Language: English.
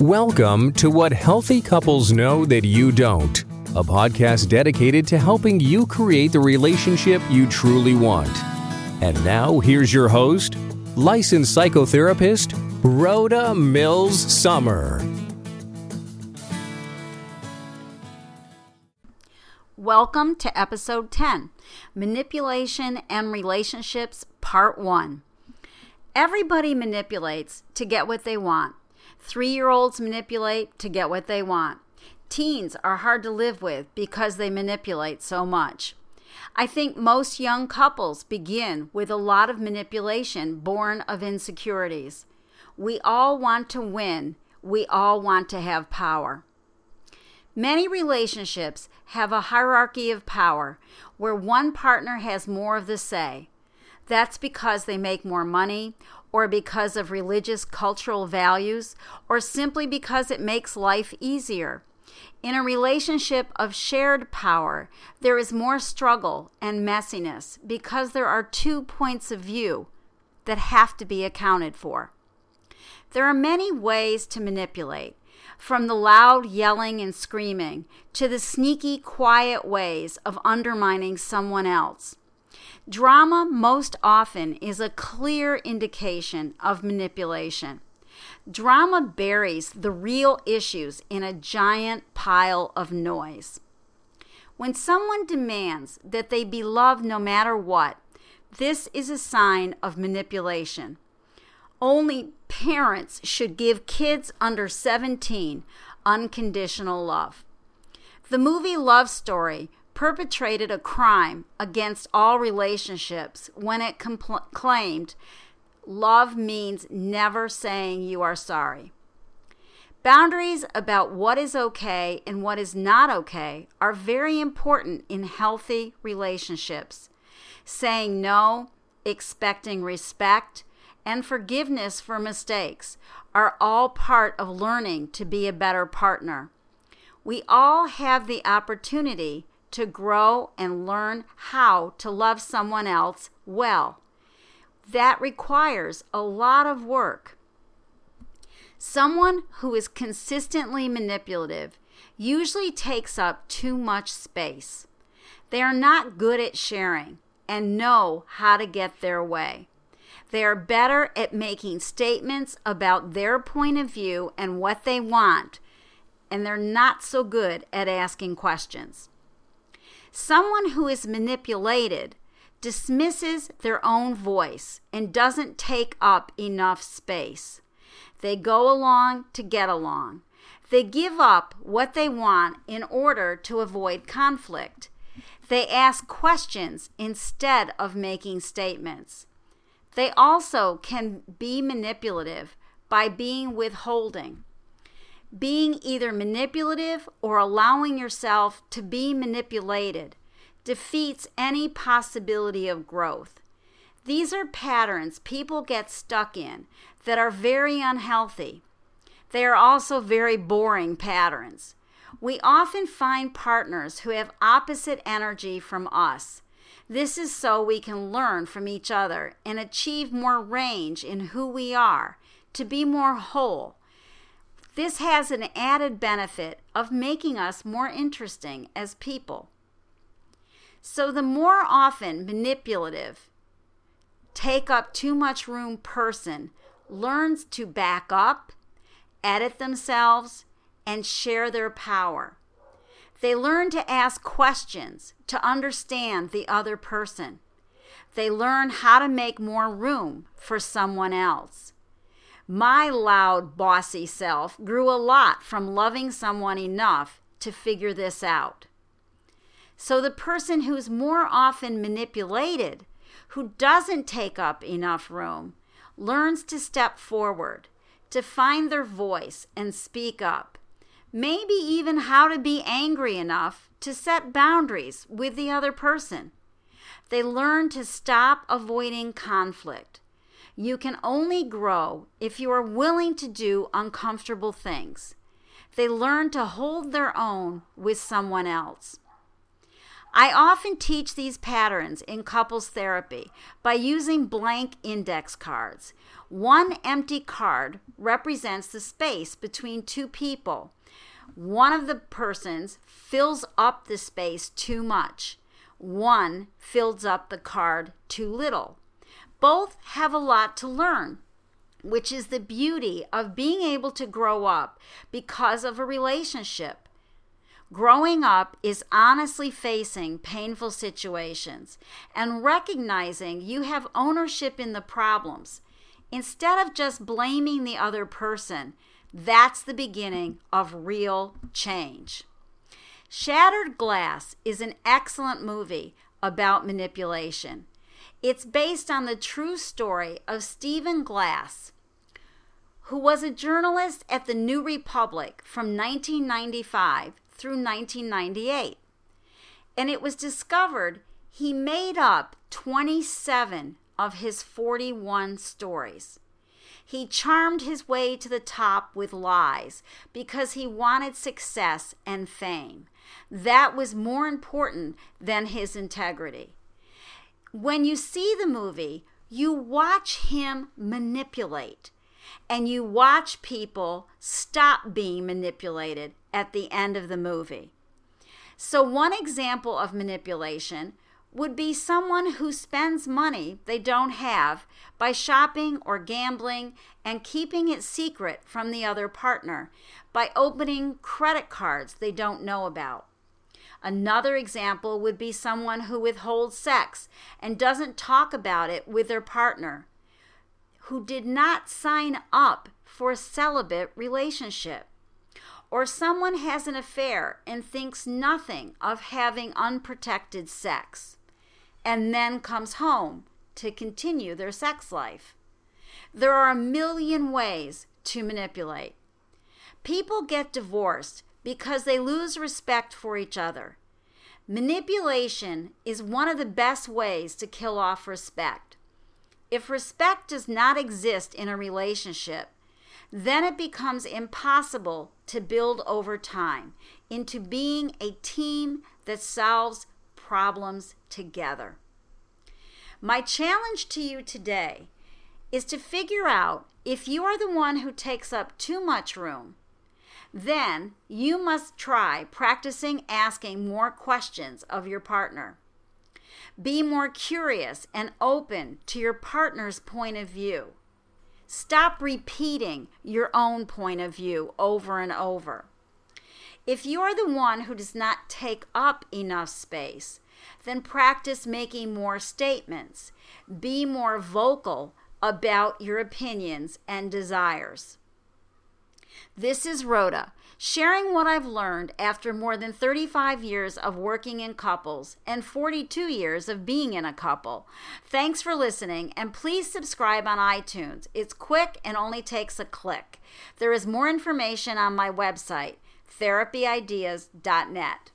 Welcome to What Healthy Couples Know That You Don't, a podcast dedicated to helping you create the relationship you truly want. And now, here's your host, licensed psychotherapist, Rhoda Mills Sommer. Welcome to episode 10 Manipulation and Relationships, Part 1. Everybody manipulates to get what they want. Three year olds manipulate to get what they want. Teens are hard to live with because they manipulate so much. I think most young couples begin with a lot of manipulation born of insecurities. We all want to win, we all want to have power. Many relationships have a hierarchy of power where one partner has more of the say. That's because they make more money, or because of religious cultural values, or simply because it makes life easier. In a relationship of shared power, there is more struggle and messiness because there are two points of view that have to be accounted for. There are many ways to manipulate, from the loud yelling and screaming to the sneaky, quiet ways of undermining someone else. Drama most often is a clear indication of manipulation. Drama buries the real issues in a giant pile of noise. When someone demands that they be loved no matter what, this is a sign of manipulation. Only parents should give kids under 17 unconditional love. The movie Love Story perpetrated a crime against all relationships when it compl- claimed love means never saying you are sorry. Boundaries about what is okay and what is not okay are very important in healthy relationships. Saying no, expecting respect, and forgiveness for mistakes are all part of learning to be a better partner. We all have the opportunity to grow and learn how to love someone else well. That requires a lot of work. Someone who is consistently manipulative usually takes up too much space. They are not good at sharing and know how to get their way. They are better at making statements about their point of view and what they want, and they're not so good at asking questions. Someone who is manipulated dismisses their own voice and doesn't take up enough space. They go along to get along. They give up what they want in order to avoid conflict. They ask questions instead of making statements. They also can be manipulative by being withholding. Being either manipulative or allowing yourself to be manipulated defeats any possibility of growth. These are patterns people get stuck in that are very unhealthy. They are also very boring patterns. We often find partners who have opposite energy from us. This is so we can learn from each other and achieve more range in who we are, to be more whole. This has an added benefit of making us more interesting as people. So, the more often manipulative, take up too much room person learns to back up, edit themselves, and share their power. They learn to ask questions to understand the other person. They learn how to make more room for someone else. My loud, bossy self grew a lot from loving someone enough to figure this out. So, the person who's more often manipulated, who doesn't take up enough room, learns to step forward, to find their voice and speak up maybe even how to be angry enough to set boundaries with the other person. They learn to stop avoiding conflict. You can only grow if you are willing to do uncomfortable things. They learn to hold their own with someone else. I often teach these patterns in couples therapy by using blank index cards. One empty card represents the space between two people. One of the persons fills up the space too much. One fills up the card too little. Both have a lot to learn which is the beauty of being able to grow up because of a relationship. Growing up is honestly facing painful situations and recognizing you have ownership in the problems. Instead of just blaming the other person, that's the beginning of real change. Shattered Glass is an excellent movie about manipulation. It's based on the true story of Stephen Glass, who was a journalist at the New Republic from 1995 through 1998. And it was discovered he made up 27 of his 41 stories. He charmed his way to the top with lies because he wanted success and fame. That was more important than his integrity. When you see the movie, you watch him manipulate and you watch people stop being manipulated at the end of the movie. So, one example of manipulation would be someone who spends money they don't have by shopping or gambling and keeping it secret from the other partner by opening credit cards they don't know about. Another example would be someone who withholds sex and doesn't talk about it with their partner who did not sign up for a celibate relationship. Or someone has an affair and thinks nothing of having unprotected sex, and then comes home to continue their sex life. There are a million ways to manipulate. People get divorced because they lose respect for each other. Manipulation is one of the best ways to kill off respect. If respect does not exist in a relationship, then it becomes impossible to build over time into being a team that solves problems together. My challenge to you today is to figure out if you are the one who takes up too much room. Then you must try practicing asking more questions of your partner. Be more curious and open to your partner's point of view. Stop repeating your own point of view over and over. If you are the one who does not take up enough space, then practice making more statements. Be more vocal about your opinions and desires. This is Rhoda, sharing what I've learned after more than 35 years of working in couples and 42 years of being in a couple. Thanks for listening, and please subscribe on iTunes. It's quick and only takes a click. There is more information on my website, therapyideas.net.